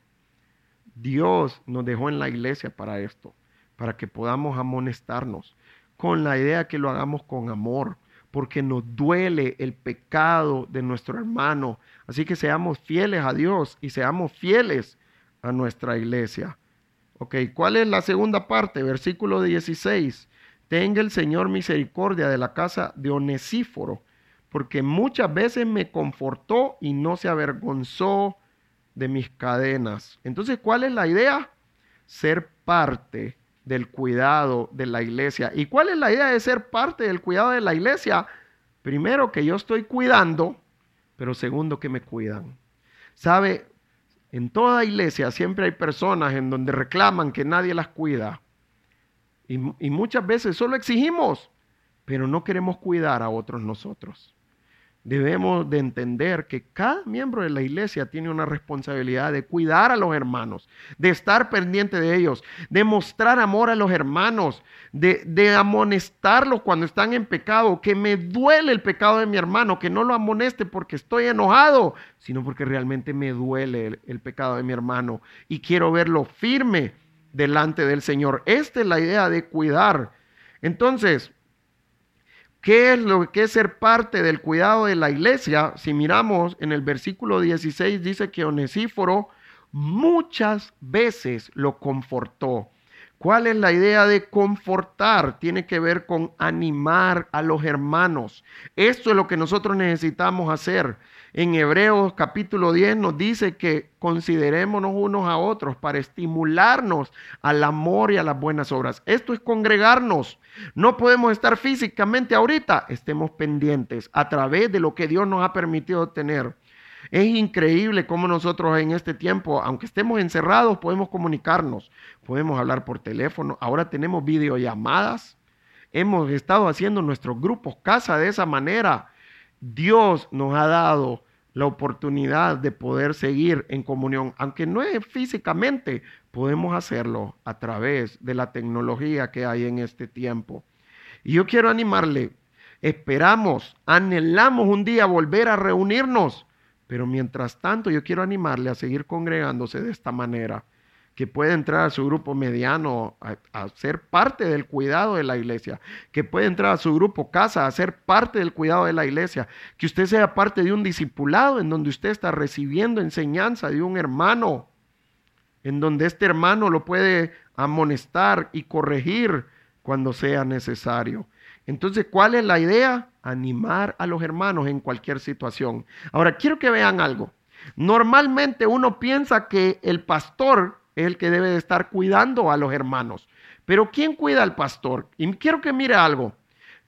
Dios nos dejó en la iglesia para esto, para que podamos amonestarnos, con la idea que lo hagamos con amor, porque nos duele el pecado de nuestro hermano. Así que seamos fieles a Dios y seamos fieles a nuestra iglesia. Ok, ¿cuál es la segunda parte? Versículo 16. Tenga el Señor misericordia de la casa de Onesíforo, porque muchas veces me confortó y no se avergonzó de mis cadenas. Entonces, ¿cuál es la idea? Ser parte del cuidado de la iglesia. ¿Y cuál es la idea de ser parte del cuidado de la iglesia? Primero, que yo estoy cuidando, pero segundo, que me cuidan. ¿Sabe? En toda iglesia siempre hay personas en donde reclaman que nadie las cuida. Y, y muchas veces solo exigimos, pero no queremos cuidar a otros nosotros debemos de entender que cada miembro de la iglesia tiene una responsabilidad de cuidar a los hermanos, de estar pendiente de ellos, de mostrar amor a los hermanos, de, amonestarlos cuando están en pecado, que me duele el pecado de mi hermano, que no lo amoneste porque estoy enojado, sino porque realmente me duele el, el pecado de mi hermano y quiero verlo firme delante del Señor. Esta es la idea de cuidar. Entonces, ¿Qué es lo que es ser parte del cuidado de la iglesia? Si miramos en el versículo 16 dice que Onesíforo muchas veces lo confortó. ¿Cuál es la idea de confortar? Tiene que ver con animar a los hermanos. Esto es lo que nosotros necesitamos hacer. En Hebreos capítulo 10 nos dice que considerémonos unos a otros para estimularnos al amor y a las buenas obras. Esto es congregarnos. No podemos estar físicamente ahorita, estemos pendientes a través de lo que Dios nos ha permitido tener. Es increíble cómo nosotros en este tiempo, aunque estemos encerrados, podemos comunicarnos, podemos hablar por teléfono, ahora tenemos videollamadas, hemos estado haciendo nuestros grupos casa de esa manera Dios nos ha dado la oportunidad de poder seguir en comunión, aunque no es físicamente, podemos hacerlo a través de la tecnología que hay en este tiempo. Y yo quiero animarle, esperamos, anhelamos un día volver a reunirnos. Pero mientras tanto yo quiero animarle a seguir congregándose de esta manera que puede entrar a su grupo mediano a, ser parte del cuidado de la iglesia, que puede entrar a su grupo casa a ser parte del cuidado de la iglesia, que usted sea parte de un discipulado en donde usted está recibiendo enseñanza de un hermano, en donde este hermano lo puede amonestar y corregir cuando sea necesario. Entonces, ¿cuál es la idea? Animar a los hermanos en cualquier situación. Ahora, quiero que vean algo. Normalmente uno piensa que el pastor es el que debe de estar cuidando a los hermanos. Pero ¿quién cuida al pastor? Y quiero que mire algo.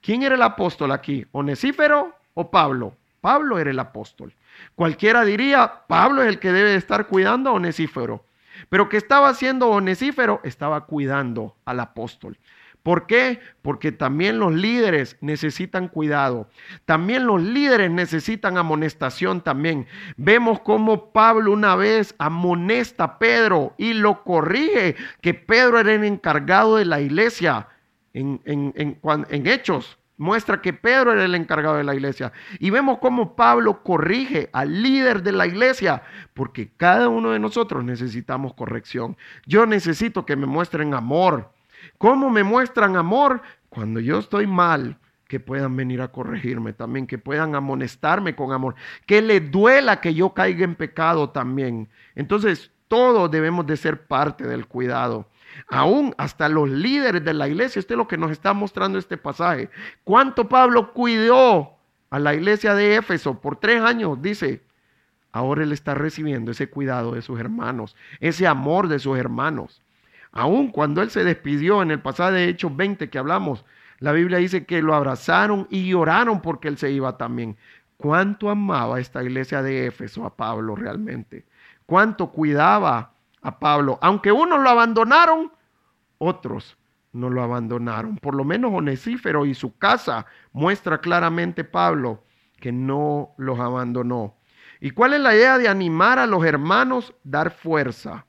¿Quién era el apóstol aquí? ¿Onesífero o Pablo? Pablo era el apóstol. Cualquiera diría, Pablo es el que debe de estar cuidando a Onesífero. Pero ¿qué estaba haciendo Onesífero? Estaba cuidando al apóstol. ¿Por qué? Porque también los líderes necesitan cuidado. También los líderes necesitan amonestación también. Vemos cómo Pablo una vez amonesta a Pedro y lo corrige, que Pedro era el encargado de la iglesia. En, en Hechos muestra que Pedro era el encargado de la iglesia. Y vemos cómo Pablo corrige al líder de la iglesia, porque cada uno de nosotros necesitamos corrección. Yo necesito que me muestren amor. ¿Cómo me muestran amor? Cuando yo estoy mal, que puedan venir a corregirme también, que puedan amonestarme con amor, que le duela que yo caiga en pecado también. Entonces, todos debemos de ser parte del cuidado. Aún hasta los líderes de la iglesia, esto es lo que nos está mostrando este pasaje. ¿Cuánto Pablo cuidó a la iglesia de Éfeso por tres años? Dice, ahora él está recibiendo ese cuidado de sus hermanos, ese amor de sus hermanos. Aún cuando él se despidió en el pasaje de Hechos 20 que hablamos, la Biblia dice que lo abrazaron y lloraron porque él se iba también. ¿Cuánto amaba esta iglesia de Éfeso a Pablo realmente? ¿Cuánto cuidaba a Pablo? Aunque unos lo abandonaron, otros no lo abandonaron. Por lo menos Onesífero y su casa muestra claramente Pablo que no los abandonó. ¿Y cuál es la idea de animar a los hermanos? Dar fuerza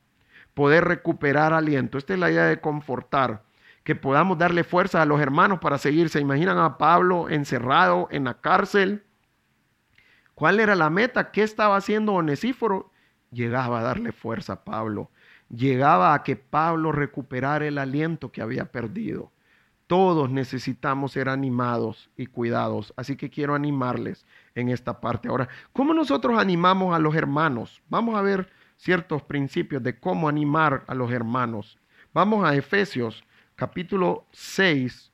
poder recuperar aliento. Esta es la idea de confortar, que podamos darle fuerza a los hermanos para seguir. ¿Se imaginan a Pablo encerrado en la cárcel? ¿Cuál era la meta? ¿Qué estaba haciendo Onesíforo? Llegaba a darle fuerza a Pablo. Llegaba a que Pablo recuperara el aliento que había perdido. Todos necesitamos ser animados y cuidados. Así que quiero animarles en esta parte. Ahora, ¿cómo nosotros animamos a los hermanos? Vamos a ver ciertos principios de cómo animar a los hermanos. Vamos a Efesios capítulo 6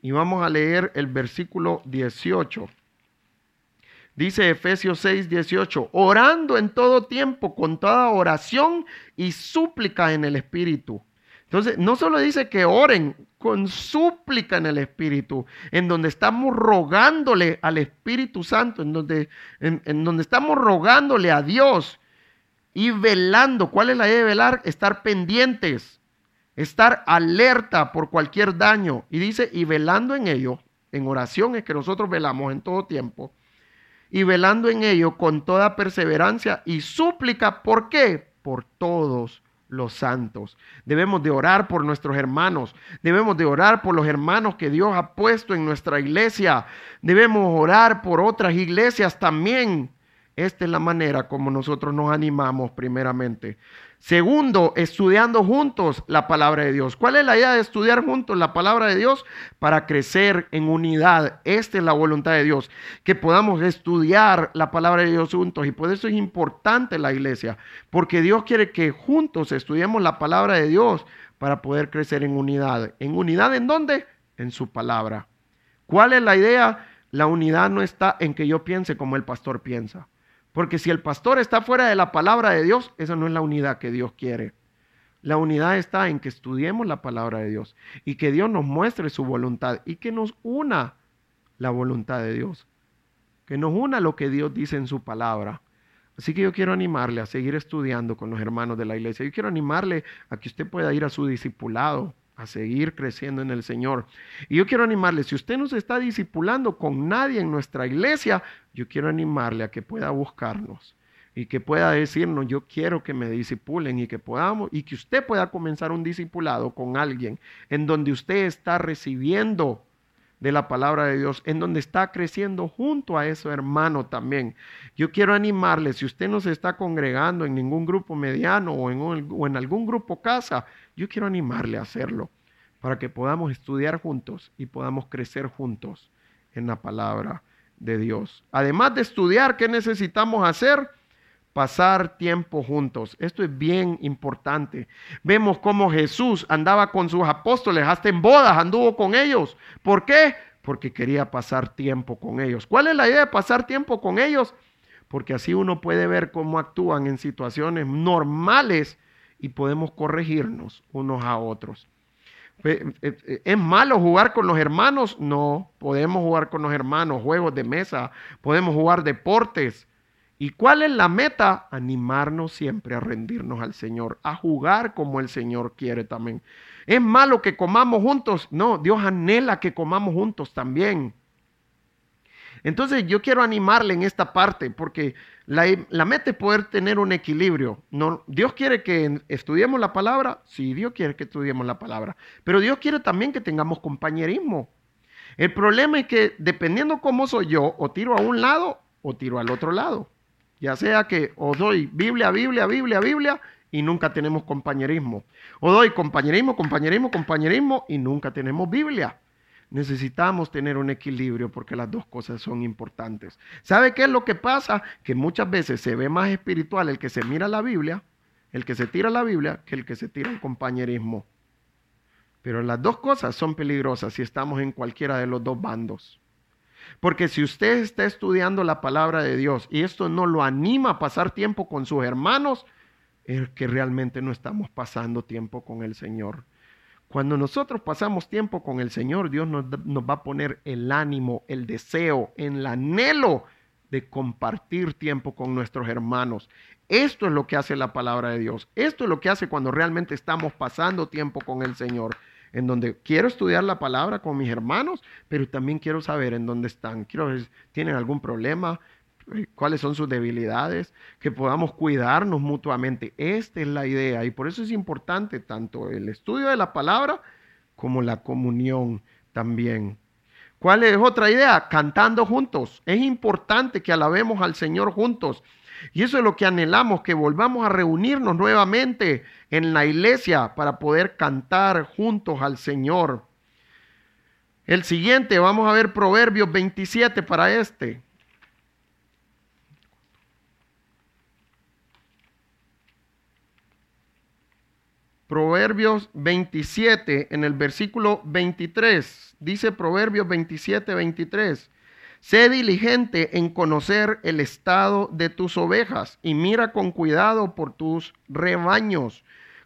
y vamos a leer el versículo 18. Dice Efesios 6, 18, orando en todo tiempo con toda oración y súplica en el Espíritu. Entonces, no solo dice que oren con súplica en el Espíritu, en donde estamos rogándole al Espíritu Santo, en donde, en donde estamos rogándole a Dios y velando. ¿Cuál es la idea de velar? Estar pendientes, estar alerta por cualquier daño. Y dice, y velando en ello, en oración es que nosotros velamos en todo tiempo, y velando en ello con toda perseverancia y súplica. ¿Por qué? Por todos los santos. Debemos de orar por nuestros hermanos. Debemos de orar por los hermanos que Dios ha puesto en nuestra iglesia. Debemos orar por otras iglesias también esta es la manera como nosotros nos animamos primeramente. Segundo, estudiando juntos la palabra de Dios. ¿Cuál es la idea de estudiar juntos la palabra de Dios? Para crecer en unidad. Esta es la voluntad de Dios, que podamos estudiar la palabra de Dios juntos. Y por eso es importante la iglesia, porque Dios quiere que juntos estudiemos la palabra de Dios para poder crecer en unidad. ¿En unidad en dónde? En su palabra. ¿Cuál es la idea? La unidad no está en que yo piense como el pastor piensa. Porque si el pastor está fuera de la palabra de Dios, esa no es la unidad que Dios quiere. La unidad está en que estudiemos la palabra de Dios y que Dios nos muestre su voluntad y que nos una la voluntad de Dios. Que nos una lo que Dios dice en su palabra. Así que yo quiero animarle a seguir estudiando con los hermanos de la iglesia. Yo quiero animarle a que usted pueda ir a su discipulado a seguir creciendo en el Señor. Y yo quiero animarle, si usted no se está discipulando con nadie en nuestra iglesia, yo quiero animarle a que pueda buscarnos y que pueda decirnos, yo quiero que me disipulen y que podamos, y que usted pueda comenzar un discipulado con alguien en donde usted está recibiendo de la palabra de Dios, en donde está creciendo junto a ese hermano también. Yo quiero animarle, si usted no se está congregando en ningún grupo mediano o en, o en algún grupo casa, yo quiero animarle a hacerlo para que podamos estudiar juntos y podamos crecer juntos en la palabra de Dios. Además de estudiar, ¿qué necesitamos hacer? Pasar tiempo juntos. Esto es bien importante. Vemos cómo Jesús andaba con sus apóstoles, hasta en bodas anduvo con ellos. ¿Por qué? Porque quería pasar tiempo con ellos. ¿Cuál es la idea de pasar tiempo con ellos? Porque así uno puede ver cómo actúan en situaciones normales y podemos corregirnos unos a otros. Eh, eh, ¿Es malo jugar con los hermanos? No, podemos jugar con los hermanos, juegos de mesa, podemos jugar deportes, ¿Y cuál es la meta? Animarnos siempre a rendirnos al Señor, a jugar como el Señor quiere también. ¿Es malo que comamos juntos? No, Dios anhela que comamos juntos también. Entonces yo quiero animarle en esta parte porque la, meta es poder tener un equilibrio. No, Dios quiere que estudiemos la palabra, sí, Dios quiere que estudiemos la palabra, pero Dios quiere también que tengamos compañerismo. El problema es que dependiendo cómo soy yo, o tiro a un lado o tiro al otro lado. Ya sea que o doy Biblia, Biblia, Biblia, Biblia y nunca tenemos compañerismo. O doy compañerismo, compañerismo, compañerismo y nunca tenemos Biblia. Necesitamos tener un equilibrio porque las dos cosas son importantes. ¿Sabe qué es lo que pasa? Que muchas veces se ve más espiritual el que se mira la Biblia, el que se tira la Biblia, que el que se tira el compañerismo. Pero las dos cosas son peligrosas si estamos en cualquiera de los dos bandos. Porque si usted está estudiando la palabra de Dios y esto no lo anima a pasar tiempo con sus hermanos, es que realmente no estamos pasando tiempo con el Señor. Cuando nosotros pasamos tiempo con el Señor, Dios nos, va a poner el ánimo, el deseo, el anhelo de compartir tiempo con nuestros hermanos. Esto es lo que hace la palabra de Dios. Esto es lo que hace cuando realmente estamos pasando tiempo con el Señor en donde quiero estudiar la palabra con mis hermanos, pero también quiero saber en dónde están. Quiero ver si tienen algún problema, eh, cuáles son sus debilidades, que podamos cuidarnos mutuamente. Esta es la idea y por eso es importante tanto el estudio de la palabra como la comunión también. ¿Cuál es otra idea? Cantando juntos. Es importante que alabemos al Señor juntos. Y eso es lo que anhelamos, que volvamos a reunirnos nuevamente en la iglesia para poder cantar juntos al Señor. El siguiente, vamos a ver Proverbios 27 para este. Proverbios 27 en el versículo 23. Dice Proverbios 27, 23. Sé diligente en conocer el estado de tus ovejas y mira con cuidado por tus rebaños.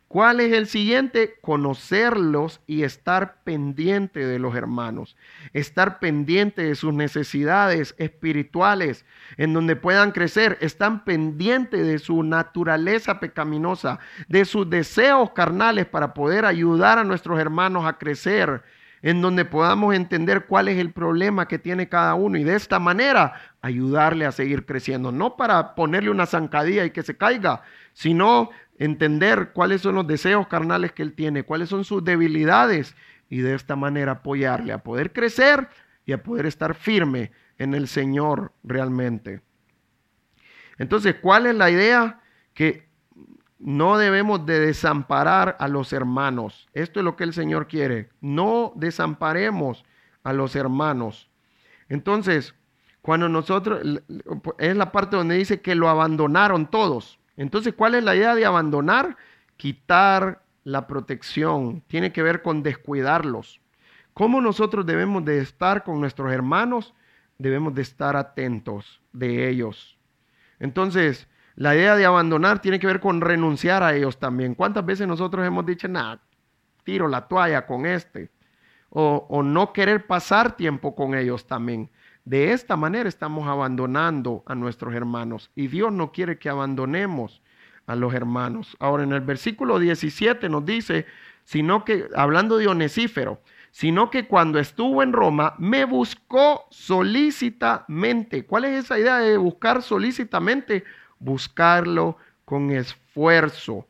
¿Cuál es el siguiente? Conocerlos y estar pendiente de los hermanos, estar pendiente de sus necesidades espirituales, en donde puedan crecer, están pendientes de su naturaleza pecaminosa, de sus deseos carnales para poder ayudar a nuestros hermanos a crecer en donde podamos entender cuál es el problema que tiene cada uno y de esta manera ayudarle a seguir creciendo. No para ponerle una zancadilla y que se caiga, sino entender cuáles son los deseos carnales que él tiene, cuáles son sus debilidades y de esta manera apoyarle a poder crecer y a poder estar firme en el Señor realmente. Entonces, ¿cuál es la idea? Que no debemos de desamparar a los hermanos. Esto es lo que el Señor quiere. No desamparemos a los hermanos. Entonces, cuando nosotros, es la parte donde dice que lo abandonaron todos. Entonces, ¿cuál es la idea de abandonar? Quitar la protección. Tiene que ver con descuidarlos. ¿Cómo nosotros debemos de estar con nuestros hermanos? Debemos de estar atentos de ellos. Entonces, la idea de abandonar tiene que ver con renunciar a ellos también. ¿Cuántas veces nosotros hemos dicho, nada, tiro la toalla con este? O, no querer pasar tiempo con ellos también. De esta manera estamos abandonando a nuestros hermanos y Dios no quiere que abandonemos a los hermanos. Ahora en el versículo 17 nos dice, sino que, hablando de Onesífero, sino que cuando estuvo en Roma me buscó solícitamente. ¿Cuál es esa idea de buscar solícitamente? Buscarlo con esfuerzo.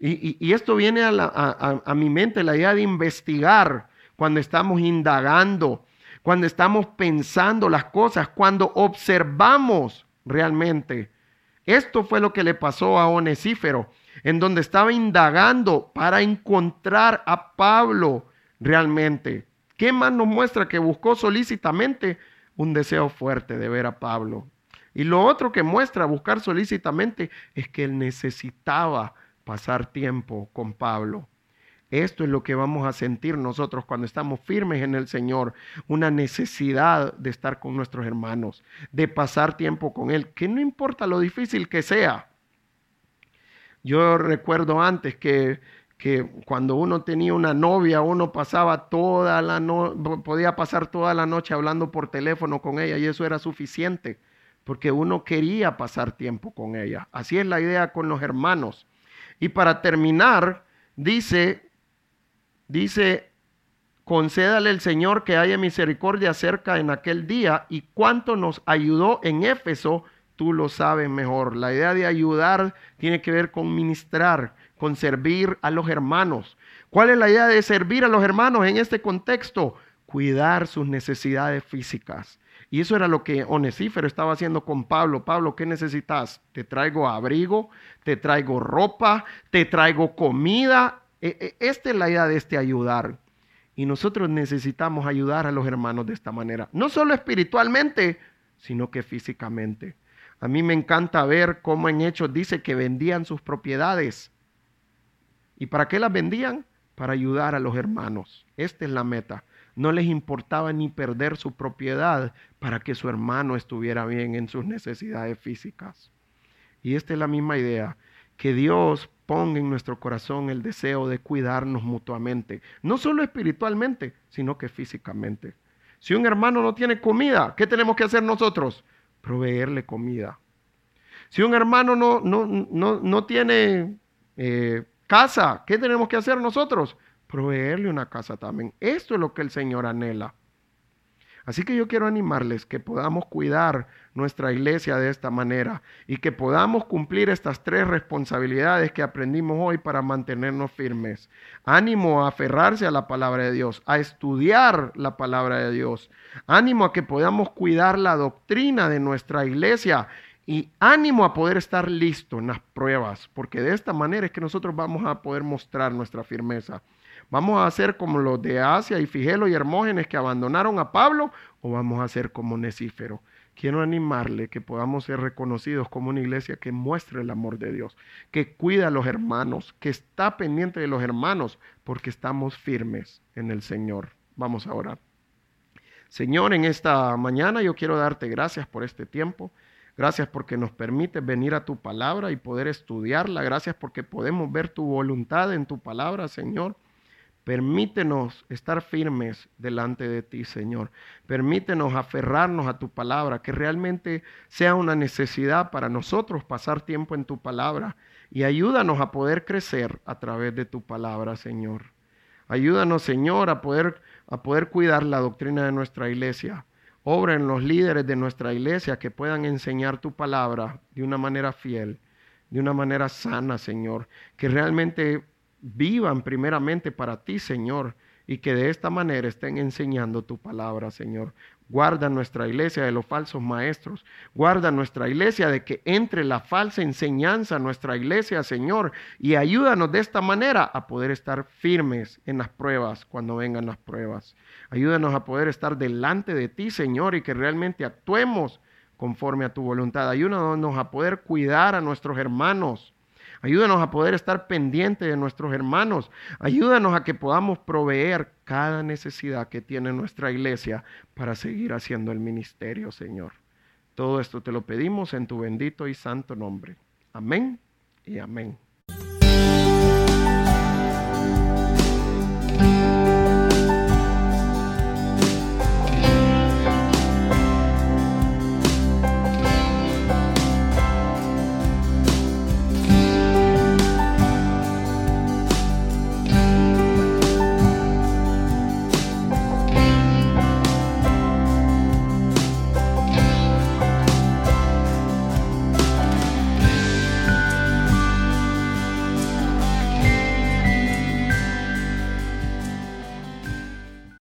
Y, esto viene a, mi mente, la idea de investigar cuando estamos indagando, cuando estamos pensando las cosas, cuando observamos realmente. Esto fue lo que le pasó a Onesífero, en donde estaba indagando para encontrar a Pablo realmente. ¿Qué más nos muestra que buscó solícitamente un deseo fuerte de ver a Pablo? Y lo otro que muestra buscar solícitamente es que él necesitaba pasar tiempo con Pablo. Esto es lo que vamos a sentir nosotros cuando estamos firmes en el Señor, una necesidad de estar con nuestros hermanos, de pasar tiempo con Él, que no importa lo difícil que sea. Yo recuerdo antes que, que cuando uno tenía una novia, uno pasaba toda la no, podía pasar toda la noche hablando por teléfono con ella y eso era suficiente, porque uno quería pasar tiempo con ella. Así es la idea con los hermanos. Y para terminar, dice dice, concédale el Señor que haya misericordia cerca en aquel día y cuánto nos ayudó en Éfeso, tú lo sabes mejor. La idea de ayudar tiene que ver con ministrar, con servir a los hermanos. ¿Cuál es la idea de servir a los hermanos en este contexto? Cuidar sus necesidades físicas. Y eso era lo que Onesífero estaba haciendo con Pablo. Pablo, ¿qué necesitas? Te traigo abrigo, te traigo ropa, te traigo comida e, e, esta es la idea de este ayudar. Y nosotros necesitamos ayudar a los hermanos de esta manera. No solo espiritualmente, sino que físicamente. A mí me encanta ver cómo en Hechos dice que vendían sus propiedades. ¿Y para qué las vendían? Para ayudar a los hermanos. Esta es la meta. No les importaba ni perder su propiedad para que su hermano estuviera bien en sus necesidades físicas. Y esta es la misma idea, que Dios ponga en nuestro corazón el deseo de cuidarnos mutuamente, no solo espiritualmente, sino que físicamente. Si un hermano no tiene comida, ¿qué tenemos que hacer nosotros? Proveerle comida. Si un hermano no, no, no, tiene eh, casa, ¿qué tenemos que hacer nosotros? Proveerle una casa también. Esto es lo que el Señor anhela. Así que yo quiero animarles que podamos cuidar nuestra iglesia de esta manera y que podamos cumplir estas tres responsabilidades que aprendimos hoy para mantenernos firmes. Ánimo a aferrarse a la palabra de Dios, a estudiar la palabra de Dios. Ánimo a que podamos cuidar la doctrina de nuestra iglesia y ánimo a poder estar listo en las pruebas, porque de esta manera es que nosotros vamos a poder mostrar nuestra firmeza. ¿Vamos a ser como los de Asia y Figelo y Hermógenes que abandonaron a Pablo o vamos a ser como Necífero? Quiero animarle que podamos ser reconocidos como una iglesia que muestre el amor de Dios, que cuida a los hermanos, que está pendiente de los hermanos, porque estamos firmes en el Señor. Vamos a orar. Señor, en esta mañana yo quiero darte gracias por este tiempo. Gracias porque nos permite venir a tu palabra y poder estudiarla. Gracias porque podemos ver tu voluntad en tu palabra, Señor. Permítenos estar firmes delante de ti, Señor. Permítenos aferrarnos a tu palabra, que realmente sea una necesidad para nosotros pasar tiempo en tu palabra. Y ayúdanos a poder crecer a través de tu palabra, Señor. Ayúdanos, Señor, a poder, a poder cuidar la doctrina de nuestra iglesia. Obra en los líderes de nuestra iglesia que puedan enseñar tu palabra de una manera fiel, de una manera sana, Señor. Que realmente vivan primeramente para ti, Señor, y que de esta manera estén enseñando tu palabra, Señor. Guarda nuestra iglesia de los falsos maestros. Guarda nuestra iglesia de que entre la falsa enseñanza a nuestra iglesia, Señor. Y ayúdanos de esta manera a poder estar firmes en las pruebas cuando vengan las pruebas. Ayúdanos a poder estar delante de ti, Señor, y que realmente actuemos conforme a tu voluntad. Ayúdanos a poder cuidar a nuestros hermanos Ayúdanos a poder estar pendiente de nuestros hermanos. Ayúdanos a que podamos proveer cada necesidad que tiene nuestra iglesia para seguir haciendo el ministerio, Señor. Todo esto te lo pedimos en tu bendito y santo nombre. Amén y amén.